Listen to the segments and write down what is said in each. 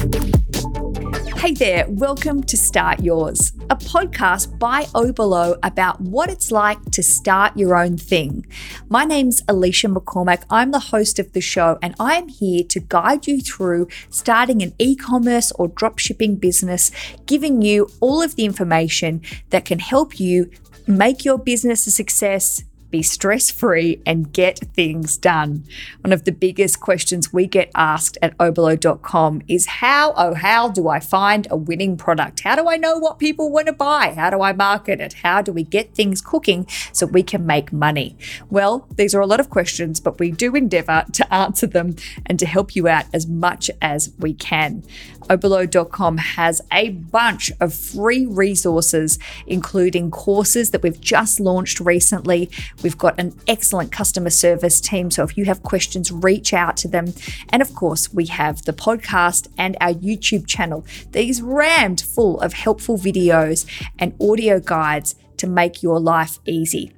Hey there, welcome to Start Yours, a podcast by Oberlo about what it's like to start your own thing. My name's Alicia McCormack. I'm the host of the show, and I am here to guide you through starting an e commerce or dropshipping business, giving you all of the information that can help you make your business a success be stress free, and get things done. One of the biggest questions we get asked at oberlo.com is how, oh, how do I find a winning product? How do I know what people want to buy? How do I market it? How do we get things cooking so we can make money? Well, these are a lot of questions, but we do endeavor to answer them and to help you out as much as we can. Oberlo.com has a bunch of free resources, including courses that we've just launched recently. We've got an excellent customer service team. So if you have questions, reach out to them. And of course, we have the podcast and our YouTube channel. These rammed full of helpful videos and audio guides to make your life easy.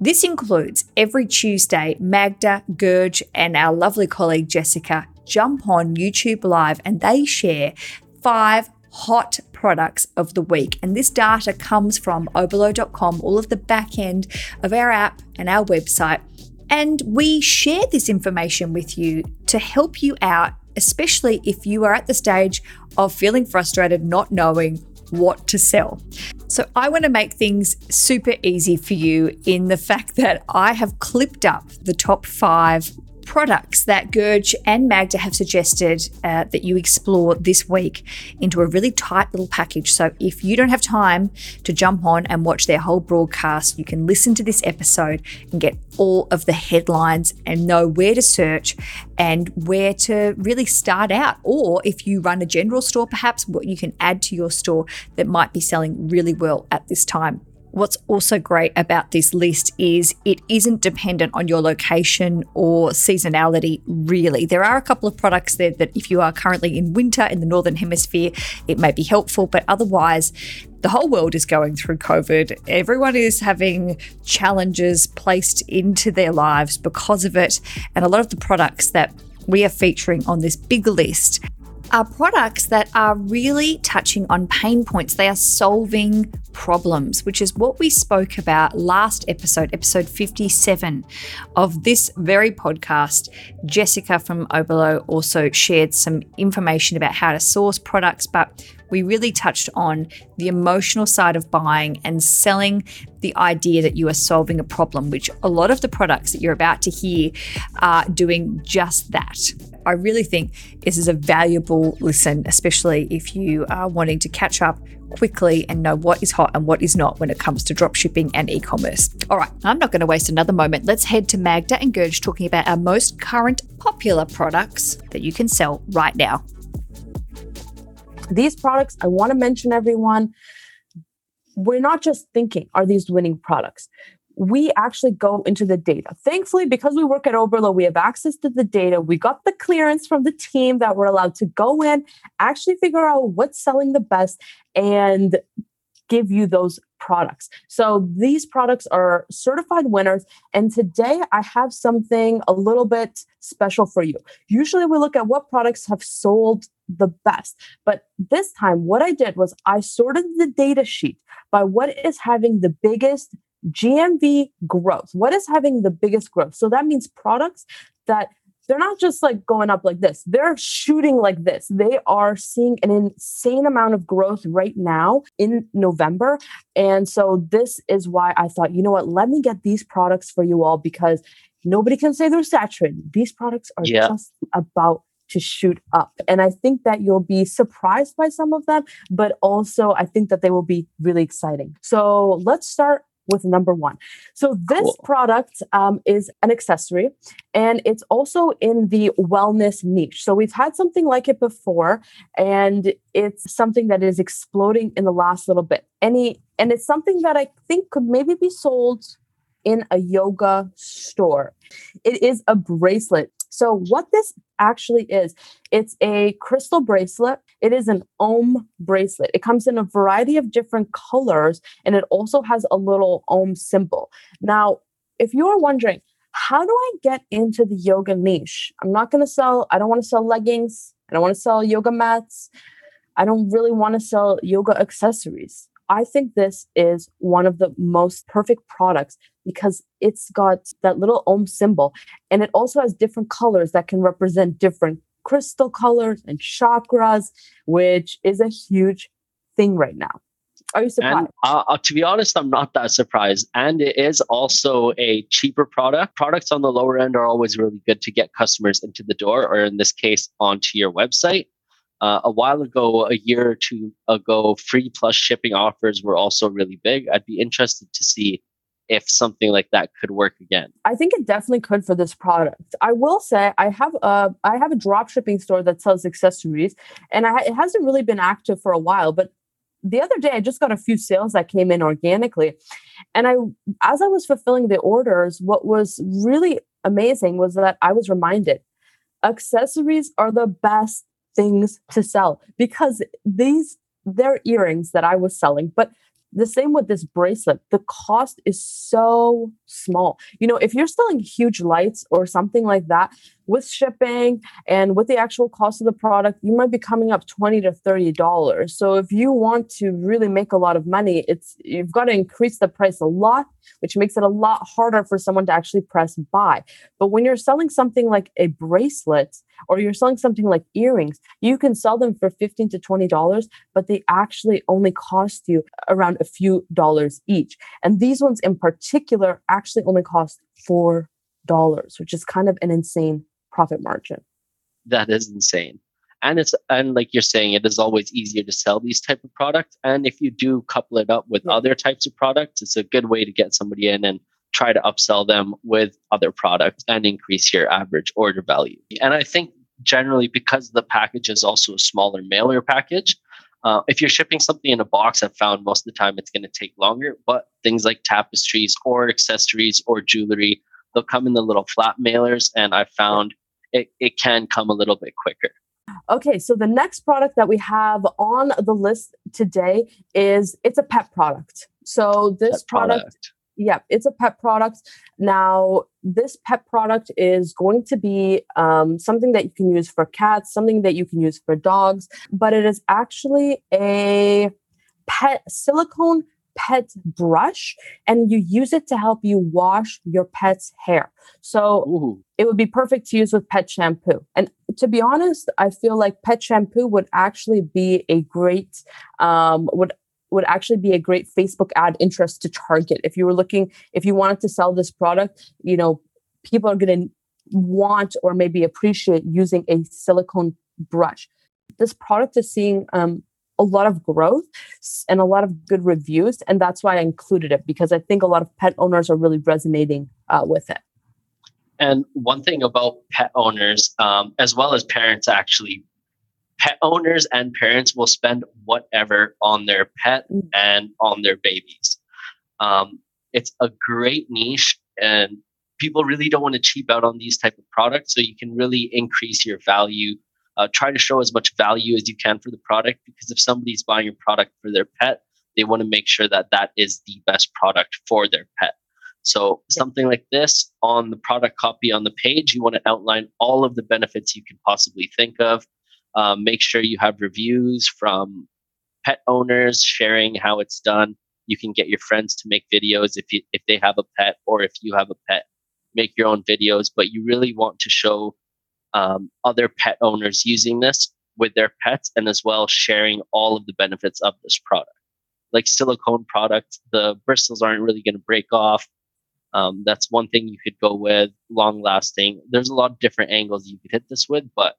This includes every Tuesday, Magda, Gurj, and our lovely colleague Jessica jump on YouTube Live and they share five hot products of the week. And this data comes from oberlo.com, all of the back end of our app and our website. And we share this information with you to help you out, especially if you are at the stage of feeling frustrated, not knowing what to sell. So, I want to make things super easy for you in the fact that I have clipped up the top five products that Gurj and Magda have suggested uh, that you explore this week into a really tight little package. So if you don't have time to jump on and watch their whole broadcast, you can listen to this episode and get all of the headlines and know where to search and where to really start out. Or if you run a general store, perhaps what you can add to your store that might be selling really well at this time. What's also great about this list is it isn't dependent on your location or seasonality, really. There are a couple of products there that, if you are currently in winter in the Northern Hemisphere, it may be helpful, but otherwise, the whole world is going through COVID. Everyone is having challenges placed into their lives because of it. And a lot of the products that we are featuring on this big list are products that are really touching on pain points. They are solving problems, which is what we spoke about last episode, episode 57 of this very podcast. Jessica from Oberlo also shared some information about how to source products, but we really touched on the emotional side of buying and selling the idea that you are solving a problem, which a lot of the products that you're about to hear are doing just that. I really think this is a valuable listen, especially if you are wanting to catch up quickly and know what is hot and what is not when it comes to dropshipping and e commerce. All right, I'm not going to waste another moment. Let's head to Magda and Gurj talking about our most current popular products that you can sell right now. These products, I want to mention everyone. We're not just thinking, are these winning products? we actually go into the data. Thankfully, because we work at Oberlo, we have access to the data. We got the clearance from the team that we're allowed to go in, actually figure out what's selling the best, and give you those products. So these products are certified winners. And today I have something a little bit special for you. Usually we look at what products have sold the best. But this time, what I did was I sorted the data sheet by what is having the biggest GMV growth. What is having the biggest growth? So that means products that they're not just like going up like this, they're shooting like this. They are seeing an insane amount of growth right now in November. And so this is why I thought, you know what, let me get these products for you all because nobody can say they're saturated. These products are yeah. just about to shoot up. And I think that you'll be surprised by some of them, but also I think that they will be really exciting. So let's start with number one. So this cool. product um, is an accessory and it's also in the wellness niche. So we've had something like it before and it's something that is exploding in the last little bit. Any and it's something that I think could maybe be sold in a yoga store. It is a bracelet. So what this actually is. It's a crystal bracelet. It is an Om bracelet. It comes in a variety of different colors and it also has a little Om symbol. Now, if you're wondering, how do I get into the yoga niche? I'm not going to sell, I don't want to sell leggings. I don't want to sell yoga mats. I don't really want to sell yoga accessories. I think this is one of the most perfect products because it's got that little Om symbol and it also has different colors that can represent different crystal colors and chakras, which is a huge thing right now. Are you surprised? And, uh, uh, to be honest, I'm not that surprised. And it is also a cheaper product. Products on the lower end are always really good to get customers into the door, or in this case, onto your website. Uh, a while ago, a year or two ago, free plus shipping offers were also really big. I'd be interested to see if something like that could work again. I think it definitely could for this product. I will say I have a I have a drop shipping store that sells accessories, and I, it hasn't really been active for a while. But the other day, I just got a few sales that came in organically, and I as I was fulfilling the orders, what was really amazing was that I was reminded accessories are the best things to sell because these they're earrings that I was selling, but the same with this bracelet. The cost is so small. You know, if you're selling huge lights or something like that, with shipping and with the actual cost of the product, you might be coming up 20 to 30 dollars. So if you want to really make a lot of money, it's you've got to increase the price a lot, which makes it a lot harder for someone to actually press buy. But when you're selling something like a bracelet or you're selling something like earrings, you can sell them for 15 to 20 dollars, but they actually only cost you around a few dollars each. And these ones in particular actually only cost 4 dollars, which is kind of an insane profit margin. That is insane. And it's and like you're saying, it is always easier to sell these type of products. And if you do couple it up with yeah. other types of products, it's a good way to get somebody in and try to upsell them with other products and increase your average order value. And I think generally because the package is also a smaller mailer package, uh, if you're shipping something in a box, I've found most of the time it's going to take longer. But things like tapestries or accessories or jewelry, they'll come in the little flat mailers, and I found it, it can come a little bit quicker. Okay, so the next product that we have on the list today is it's a pet product. So this product, product, yeah, it's a pet product. Now, this pet product is going to be um, something that you can use for cats, something that you can use for dogs, but it is actually a pet silicone pet brush and you use it to help you wash your pet's hair. So Ooh. it would be perfect to use with pet shampoo. And to be honest, I feel like pet shampoo would actually be a great um, would would actually be a great Facebook ad interest to target. If you were looking, if you wanted to sell this product, you know, people are going to want or maybe appreciate using a silicone brush. This product is seeing um, a lot of growth and a lot of good reviews. And that's why I included it because I think a lot of pet owners are really resonating uh, with it. And one thing about pet owners, um, as well as parents, actually, pet owners and parents will spend whatever on their pet mm. and on their babies. Um, it's a great niche, and people really don't want to cheap out on these type of products. So you can really increase your value uh, try to show as much value as you can for the product because if somebody's buying a product for their pet, they want to make sure that that is the best product for their pet. So something like this on the product copy on the page, you want to outline all of the benefits you can possibly think of. Um, make sure you have reviews from pet owners sharing how it's done. You can get your friends to make videos if you if they have a pet or if you have a pet, make your own videos. But you really want to show um, other pet owners using this with their pets and as well sharing all of the benefits of this product. Like silicone products, the bristles aren't really going to break off. Um, that's one thing you could go with, long lasting. There's a lot of different angles you could hit this with, but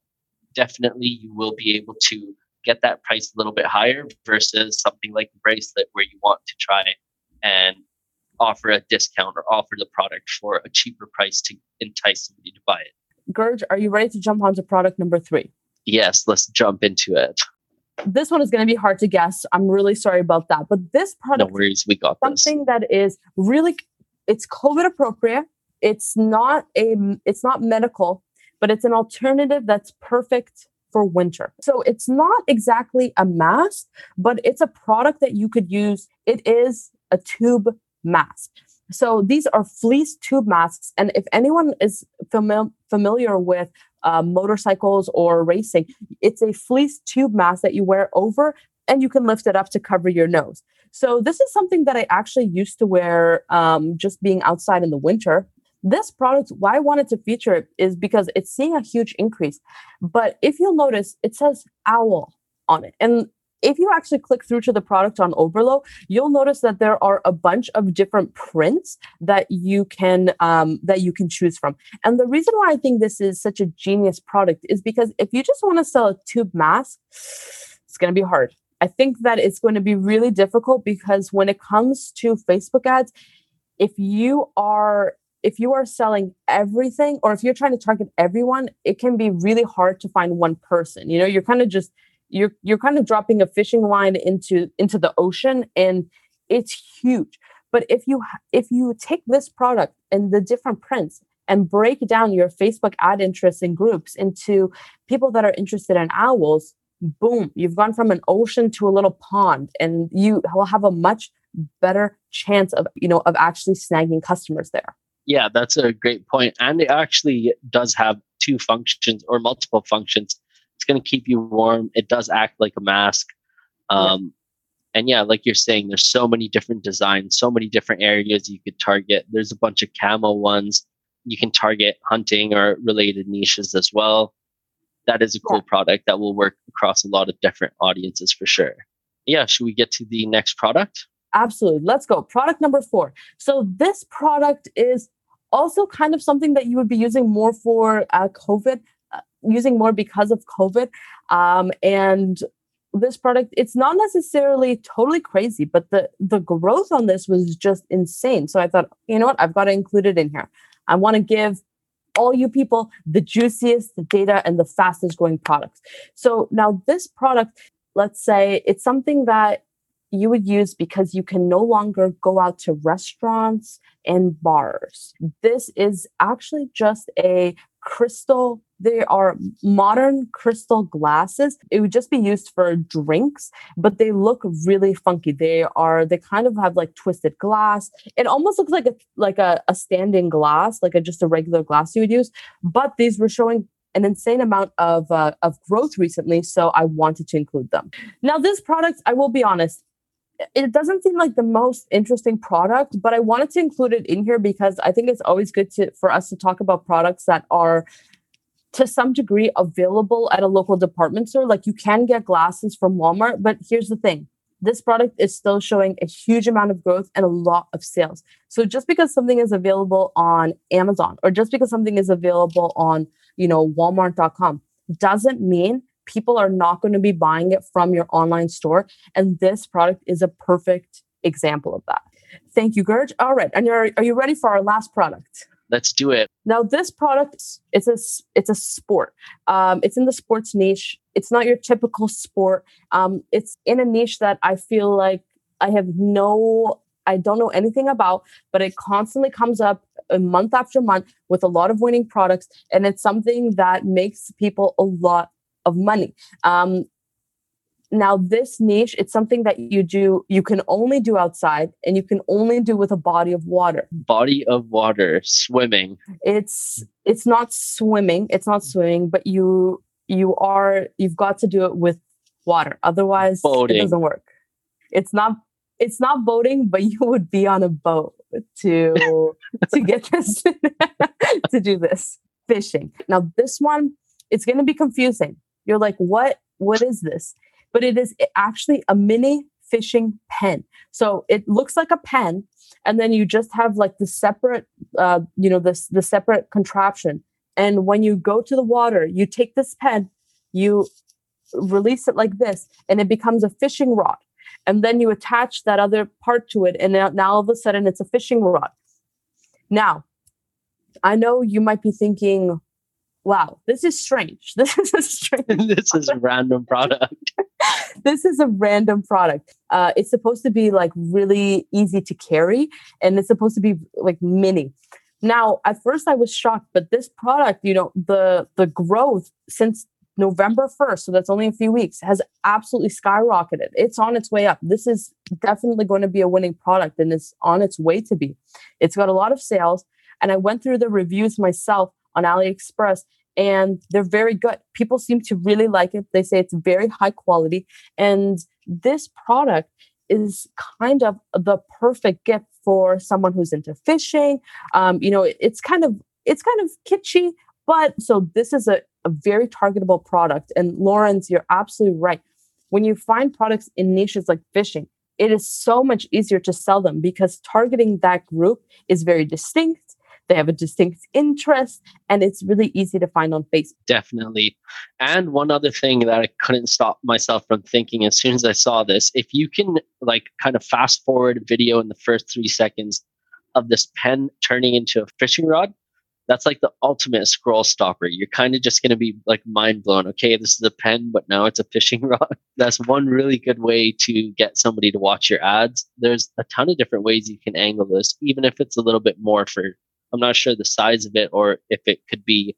definitely you will be able to get that price a little bit higher versus something like the bracelet where you want to try and offer a discount or offer the product for a cheaper price to entice somebody to buy it. Gurj, are you ready to jump onto product number three? Yes, let's jump into it. This one is going to be hard to guess. I'm really sorry about that. But this product, no worries, we got something this. that is really, it's COVID appropriate. It's not a, it's not medical, but it's an alternative that's perfect for winter. So it's not exactly a mask, but it's a product that you could use. It is a tube mask. So these are fleece tube masks. And if anyone is fami- familiar with uh, motorcycles or racing. It's a fleece tube mask that you wear over and you can lift it up to cover your nose. So this is something that I actually used to wear um, just being outside in the winter. This product, why I wanted to feature it is because it's seeing a huge increase. But if you'll notice, it says owl on it. And if you actually click through to the product on Oberlo, you'll notice that there are a bunch of different prints that you can um, that you can choose from. And the reason why I think this is such a genius product is because if you just want to sell a tube mask, it's going to be hard. I think that it's going to be really difficult because when it comes to Facebook ads, if you are if you are selling everything or if you're trying to target everyone, it can be really hard to find one person. You know, you're kind of just you're you're kind of dropping a fishing line into into the ocean and it's huge. But if you if you take this product and the different prints and break down your Facebook ad interests and groups into people that are interested in owls, boom, you've gone from an ocean to a little pond and you will have a much better chance of, you know, of actually snagging customers there. Yeah, that's a great. And it actually does have two functions or multiple functions. Going to keep you warm. It does act like a mask. Um, yeah. And yeah, like you're saying, there's so many different designs, so many different areas you could target. There's a bunch of camo ones. You can target hunting or related niches as well that is a cool yeah. product that will work across a lot of different audiences for sure. Yeah, should we get to the next product? Absolutely. Let's go. Product number four. So, this product is also kind of something that you would be using more for uh, COVID, using more because of COVID. Um, and this product, it's not necessarily totally crazy, but the the growth on this was just insane. So I thought, you know what, I've got to include it in here. I want to give all you people the juiciest data and the fastest growing products. So now this product, let's say it's something that you would use because you can no longer go out to restaurants and bars. This is actually just a crystal they are modern crystal glasses. It would just be used for drinks but they look really funky. They are they kind of have like twisted glass. It almost looks like a like a, a standing glass like a just a regular glass you would use but these were showing an insane amount of uh, of growth recently so i wanted to include them. Now this product i will be honest it doesn't seem like the most interesting product, but I wanted to include it in here because I think it's always good to for us to talk about products that are to some degree available at a local department store. Like you can get glasses from Walmart, but here's the thing. This product is still showing a huge amount of growth and a lot of sales. So just because something is available on Amazon or just because something is available on, you know, walmart.com doesn't mean people are not going to be buying it from your online store. And this product is a perfect example of that. Thank you, Gurj. All right. And you're, are you ready for our last product? Let's do it. Now, this product it's a it's a sport. Um, it's in the sports niche. It's not your typical sport. Um, it's in a niche that I feel like I have no I don't know anything about, but it constantly comes up month after month with a lot of winning products, and it's something that makes people a lot of money. Um, now, this niche, it's something that you do, you can only do outside and you can only do with a body of water. Body of water, swimming. It's it's not swimming, it's not swimming, but you you are you've got to do it with water. Otherwise boating. it doesn't work. It's not it's not boating, but you would be on a boat to to get this to do this. Fishing. Now this one, it's gonna be confusing. You're like, what what is this? but it is actually a mini fishing pen. So it looks like a pen, and then you just have like the separate, uh, you know, this the separate contraption. And when you go to the water, you take this pen, you release it like this, and it becomes a fishing rod. And then you attach that other part to it, and now, now all of a sudden it's a fishing rod. Now, I know you might be thinking, wow, this is strange. This is a strange. this is a random product. this is a random product. Uh, it's supposed to be like really easy to carry, and it's supposed to be like mini. Now, at first, I was shocked, but this product, you know, the the growth since November 1st, so that's only a few weeks, has absolutely skyrocketed. It's on its way up. This is definitely going to be a winning product and it's on its way to be. It's got a lot of sales. And I went through the reviews myself on AliExpress and they're very good. People seem to really like it. They say it's very high quality. And this product is kind of the perfect gift for someone who's into fishing. Um, you know, it, it's kind of it's kind of kitschy, but so this is a, a very targetable product. And Lawrence, you're absolutely right. When you find products in niches like fishing, it is so much easier to sell them because targeting that group is very distinct. They have a distinct interest and it's really easy to find on Facebook. Definitely. And one other thing that I couldn't stop myself from thinking as soon as I saw this, if you can like kind of fast forward video in the first three seconds of this pen turning into a fishing rod, that's like the ultimate scroll stopper. You're kind of just going to be like mind blown. Okay, this is a pen, but now it's a fishing rod. That's one really good way to get somebody to watch your ads. There's a ton of different ways you can angle this, even if it's a little bit more for, I'm not sure the size of it or if it could be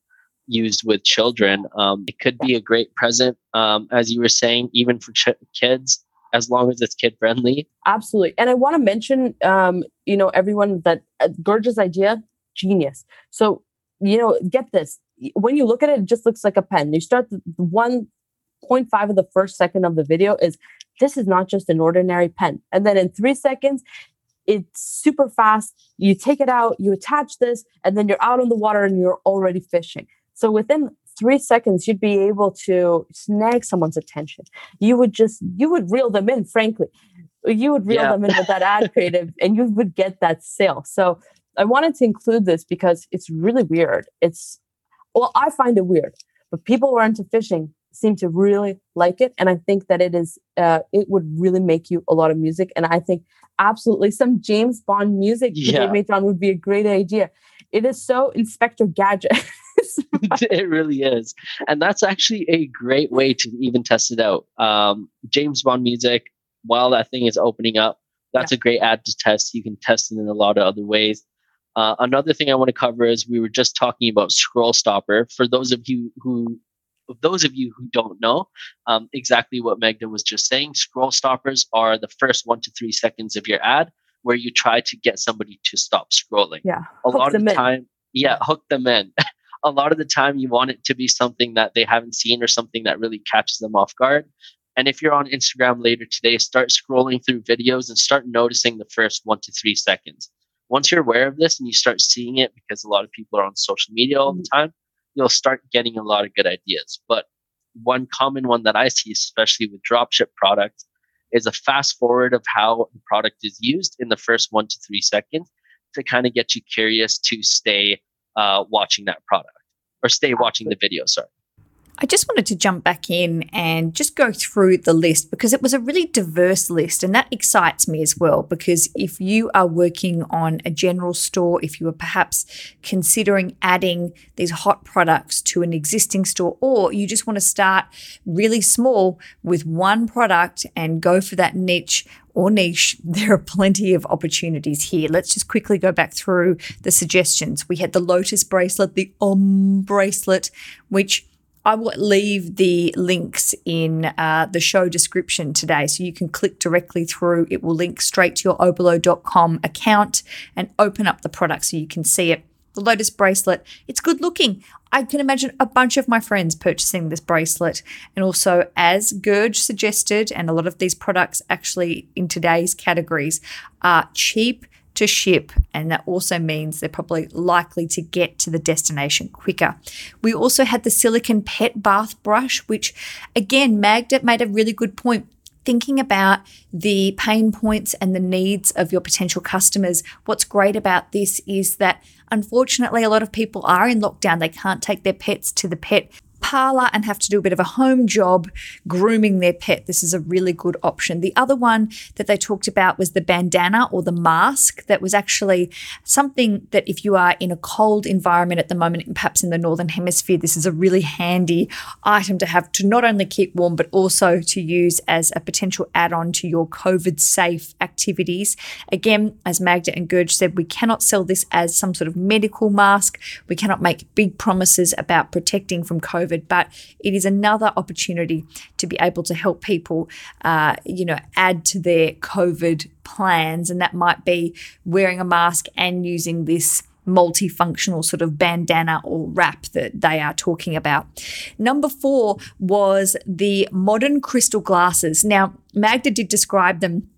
used with children. Um, it could be a great present, um, as you were saying, even for ch- kids as long as it's kid friendly. Absolutely. And I want to mention, um, you know, everyone that uh, idea genius. So, you know, get this. When you look at it, it just looks like a pen. You start the 1.5 of the first second of the video is this is not just an ordinary pen. And then in three seconds, it's super fast. You take it out, you attach this, and then you're out on the water and you're already fishing. So within three seconds, you'd be able to snag someone's attention. You would just, you would reel them in, frankly. You would reel yeah. them in with that ad creative and you would get that sale. So I wanted to include this because it's really weird. It's, well, I find it weird, but people who are into fishing seem to really like it. And I think that it is, uh, it would really make you a lot of music. And I think absolutely some James Bond music yeah. John would be a great idea. It is so Inspector Gadget. it really is. And that's actually a great way to even test it out. Um, James Bond music, while that thing is opening up, that's yeah. a great ad to test. You can test it in a lot of other ways. Uh, another thing I want to cover is we were just talking about scroll stopper. For those of you who those of you who don't know um, exactly what Magda was just saying, scroll stoppers are the first one to three seconds of your ad where you try to get somebody to stop scrolling. Yeah. A lot of the time, yeah, hook them in. a lot of the time, you want it to be something that they haven't seen or something that really catches them off guard. And if you're on Instagram later today, start scrolling through videos and start noticing the first one to three seconds once you're aware of this and you start seeing it because a lot of people are on social media all the mm-hmm. time, you'll start getting a lot of good ideas. But one common one that I see, especially with dropship products, is a fast forward of how the product is used in the first one to three seconds to kind of get you curious to stay uh, watching that product or stay watching the video. Sorry. I just wanted to jump back in and just go through the list because it was a really diverse list. And that excites me as well. Because if you are working on a general store, if you are perhaps considering adding these hot products to an existing store, or you just want to start really small with one product and go for that niche or niche, there are plenty of opportunities here. Let's just quickly go back through the suggestions. We had the Lotus bracelet, the Om bracelet, which I will leave the links in uh, the show description today so you can click directly through. It will link straight to your oberlo.com account and open up the product so you can see it. The Lotus bracelet, it's good looking. I can imagine a bunch of my friends purchasing this bracelet. And also, as Gurj suggested, and a lot of these products actually in today's categories are cheap to ship, and that also means they're probably likely to get to the destination quicker. We also had the silicon pet bath brush, which again, Magda made a really good point. Thinking about the pain points and the needs of your potential customers. What's great about this is that unfortunately, a lot of people are in lockdown. They can't take their pets to the pet parlor and have to do a bit of a home job grooming their pet, this is a really good option. The other one that they talked about was the bandana or the mask that was actually something that if you are in a cold environment at the moment, perhaps in the northern hemisphere, this is a really handy item to have to not only keep warm but also to use as a potential add-on to your COVID safe activities. Again, as Magda and Gurj said, we cannot sell this as some sort of medical mask. We cannot make big promises about protecting from COVID COVID, but it is another opportunity to be able to help people, uh, you know, add to their COVID plans. And that might be wearing a mask and using this multifunctional sort of bandana or wrap that they are talking about. Number four was the modern crystal glasses. Now, Magda did describe them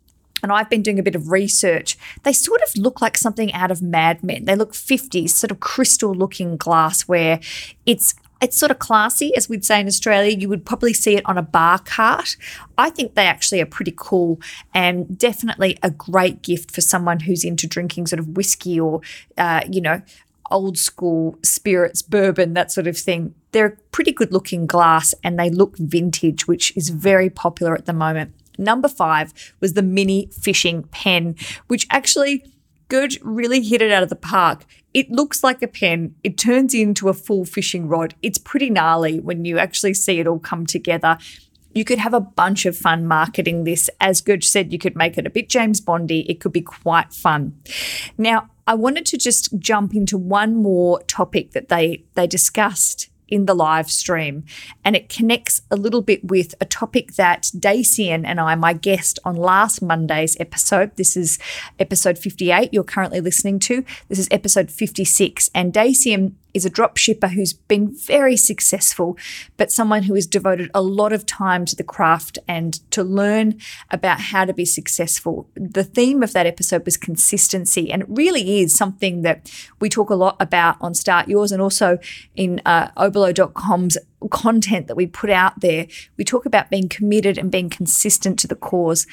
and I've been doing a bit of research, they sort of look like something out of Mad Men. They look 50s, sort of crystal looking glassware. It's it's sort of classy, as we'd say in Australia. You would probably see it on a bar cart. I think they actually are pretty cool and definitely a great gift for someone who's into drinking sort of whiskey or, uh, you know, old school spirits, bourbon, that sort of thing. They're a pretty good looking glass and they look vintage, which is very popular at the moment. Number five was the mini fishing pen, which actually Gurj really hit it out of the park. It looks like a pen. It turns into a full fishing rod. It's pretty gnarly when you actually see it all come together. You could have a bunch of fun marketing this. As Gurj said, you could make it a bit James Bondy. It could be quite fun. Now, I wanted to just jump into one more topic that they they discussed in the live stream. And it connects a little bit with a topic that Dacian and I, my guest on last Monday's episode, this is episode 58 you're currently listening to. This is episode 56. And Dacian is a drop shipper who's been very successful, but someone who has devoted a lot of time to the craft and to learn about how to be successful. The theme of that episode was consistency, and it really is something that we talk a lot about on Start Yours and also in uh, oberlo.com's content that we put out there. We talk about being committed and being consistent to the cause.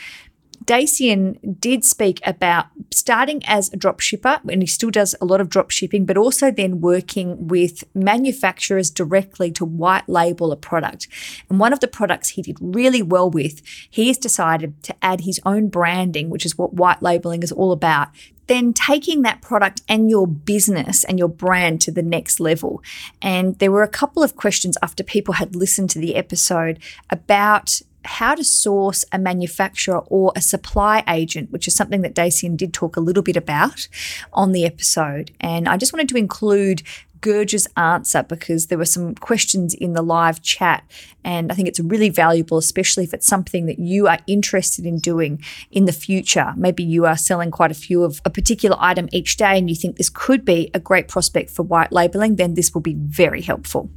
Dacian did speak about starting as a drop shipper, and he still does a lot of drop shipping, but also then working with manufacturers directly to white label a product. And one of the products he did really well with, he has decided to add his own branding, which is what white labeling is all about, then taking that product and your business and your brand to the next level. And there were a couple of questions after people had listened to the episode about how to source a manufacturer or a supply agent, which is something that Dacian did talk a little bit about on the episode. And I just wanted to include Gurj's answer because there were some questions in the live chat. And I think it's really valuable, especially if it's something that you are interested in doing in the future. Maybe you are selling quite a few of a particular item each day and you think this could be a great prospect for white labeling, then this will be very helpful.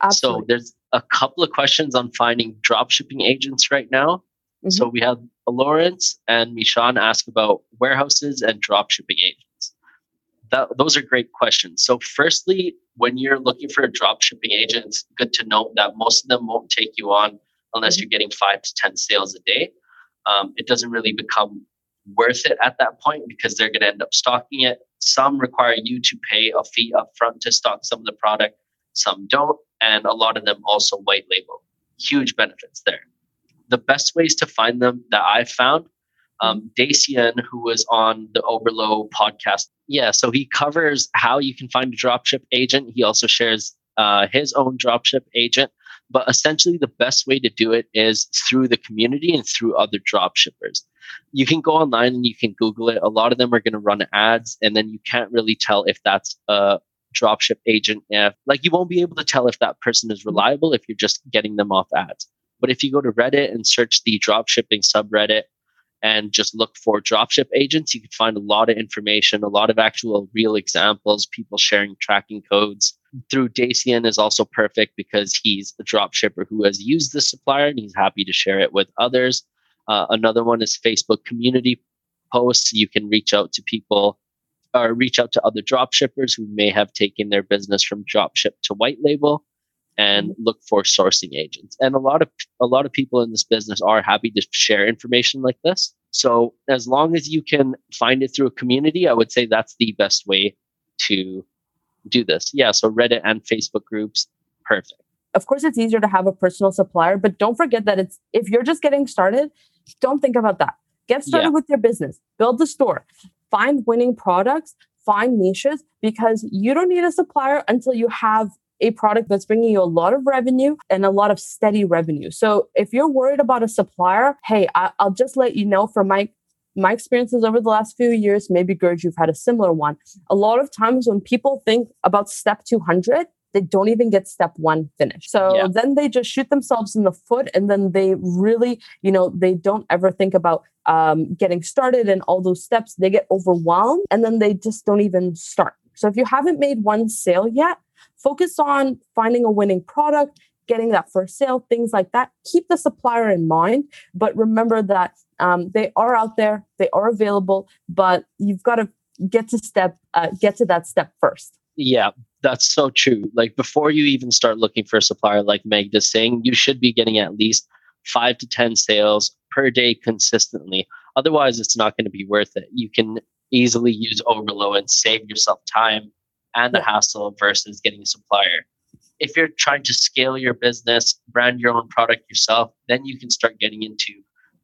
Absolutely. So there's a couple of questions on finding drop shipping agents right now. Mm-hmm. So we have Lawrence and Mishan ask about warehouses and drop shipping agents. That, those are great questions. So, firstly, when you're looking for a drop shipping agent, it's good to note that most of them won't take you on unless mm-hmm. you're getting five to 10 sales a day. Um, it doesn't really become worth it at that point because they're going to end up stocking it. Some require you to pay a fee upfront to stock some of the product, some don't and a lot of them also white label. Huge benefits there. The best ways to find them that I've found, um, Dacian, who was on the Oberlo podcast, yeah, so he covers how you can find a dropship agent. He also shares uh, his own dropship agent. But essentially, the best way to do it is through the community and through other dropshippers. You can go online and you can Google it. A lot of them are going to run ads, and then you can't really tell if that's a dropship agent if like you won't be able to tell if that person is reliable if you're just getting them off ads. But if you go to Reddit and search the dropshipping subreddit and just look for dropship agents, you can find a lot of information, a lot of actual real examples, people sharing tracking codes. Through Dacian is also perfect because he's a dropshipper who has used the supplier and he's happy to share it with others. Uh, another one is Facebook community posts. You can reach out to people or reach out to other drop shippers who may have taken their business from drop ship to white label and mm-hmm. look for sourcing agents. And a lot of a lot of people in this business are happy to share information like this. So as long as you can find it through a community, I would say that's the best way to do this. Yeah, so Reddit and Facebook groups, perfect. Of course it's easier to have a personal supplier, but don't forget that it's if you're just getting started, don't think about that. Get started yeah. with your business. Build the store find winning products, find niches, because you don't need a supplier until you have a product that's bringing you a lot of revenue and a lot of steady revenue. So if you're worried about a supplier, hey, I, will just let you know from my my experiences over the last few years, maybe Gurj, you've had a similar one. A lot of times when people think about step 200, they don't even get step one finished. So yeah. then they just shoot themselves in the foot and then they really, you know, they don't ever think about um, getting started and all those steps. They get overwhelmed and then they just don't even start. So if you haven't made one sale yet, focus on finding a winning product, getting that first sale, things like that. Keep the supplier in mind, but remember that um, they are out there, they are available, but you've got to get to step, uh, get to that step first. Yeah, that's so true. Like before you even start looking for a supplier, like Meg is saying, you should be getting at least five to 10 sales per day consistently. Otherwise, it's not going to be worth it. You can easily use Oberlo and save yourself time and the hassle versus getting a supplier. If you're trying to scale your business, brand your own product yourself, then you can start getting into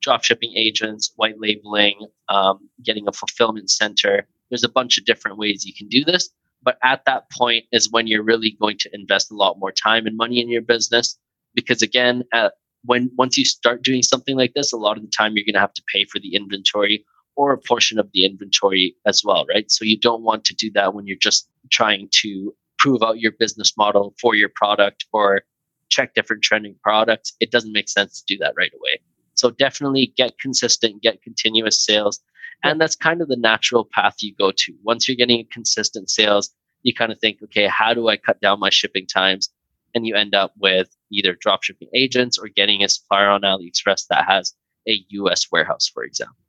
drop shipping agents, white labeling, um, getting a fulfillment center. There's a bunch of different ways you can do this. But at that point is when you're really going to invest a lot more time and money in your business. Because again, at, when once you start doing something like this, a lot of the time you're going to have to pay for the inventory or a portion of the inventory as well, right? So you don't want to do that when you're just trying to prove out your business model for your product or check different trending products. It doesn't make sense to do that right away. So definitely get consistent, get continuous sales. And that's kind of the natural path you go to. Once you're getting consistent sales, you kind of think, okay, how do I cut down my shipping times? And you end up with either drop shipping agents or getting a supplier on AliExpress that has a US warehouse, for example.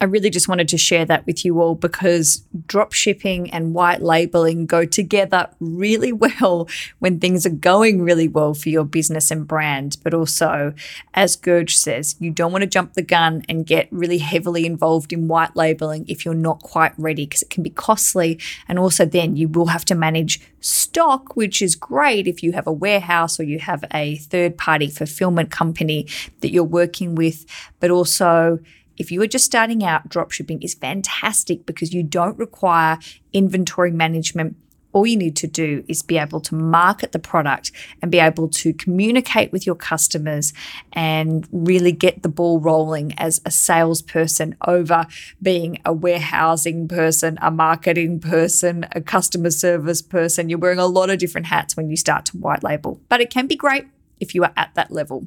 I really just wanted to share that with you all because drop shipping and white labeling go together really well when things are going really well for your business and brand. But also, as Gurj says, you don't want to jump the gun and get really heavily involved in white labeling if you're not quite ready because it can be costly. And also, then you will have to manage stock, which is great if you have a warehouse or you have a third party fulfillment company that you're working with, but also if you are just starting out, dropshipping is fantastic because you don't require inventory management. All you need to do is be able to market the product and be able to communicate with your customers and really get the ball rolling as a salesperson over being a warehousing person, a marketing person, a customer service person. You're wearing a lot of different hats when you start to white label, but it can be great if you are at that level.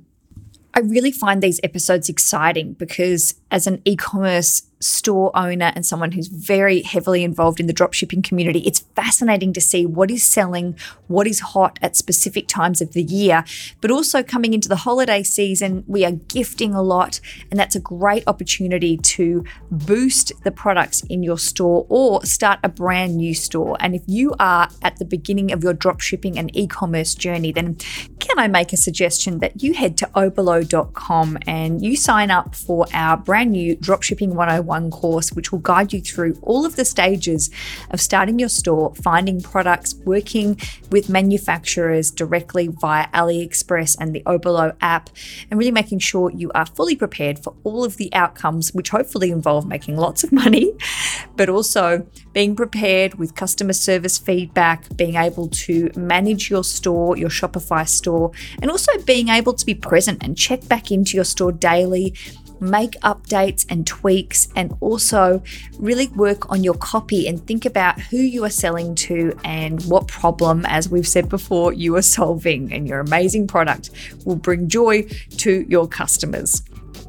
I really find these episodes exciting because as an e-commerce store owner and someone who's very heavily involved in the dropshipping community, it's fascinating to see what is selling, what is hot at specific times of the year. But also coming into the holiday season, we are gifting a lot, and that's a great opportunity to boost the products in your store or start a brand new store. And if you are at the beginning of your dropshipping and e commerce journey, then can I make a suggestion that you head to oberlo.com and you sign up for our brand new Dropshipping 101 course, which will guide you through all of the stages of starting your store, finding products, working with manufacturers directly via AliExpress and the Oberlo app, and really making sure you are fully prepared for all of the outcomes, which hopefully involve making lots of money, but also being prepared with customer service feedback, being able to manage your store, your Shopify store, and also being able to be present and check back into your store daily make updates and tweaks, and also really work on your copy and think about who you are selling to and what problem, as we've said before, you are solving. And your amazing product will bring joy to your customers.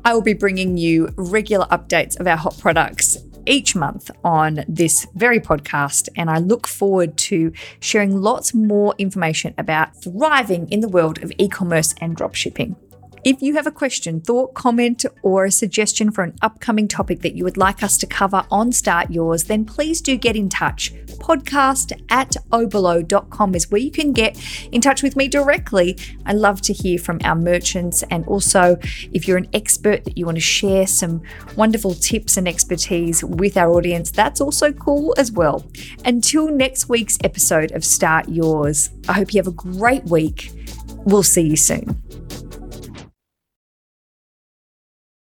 I will be bringing you regular updates of our hot products each month on this very podcast, and I look forward to sharing lots more information about thriving in the world of e commerce and dropshipping. If you have a question, thought, comment, or a suggestion for an upcoming topic that you would like us to cover on Start Yours, then please do get in touch. Podcast at oberlo.com is where you can get in touch with me directly. I love to hear from our merchants. And also, if you're an expert that you want to share some wonderful tips and expertise with our audience, that's also cool as well. Until next week's episode of Start Yours, I hope you have a great week. We'll see you soon.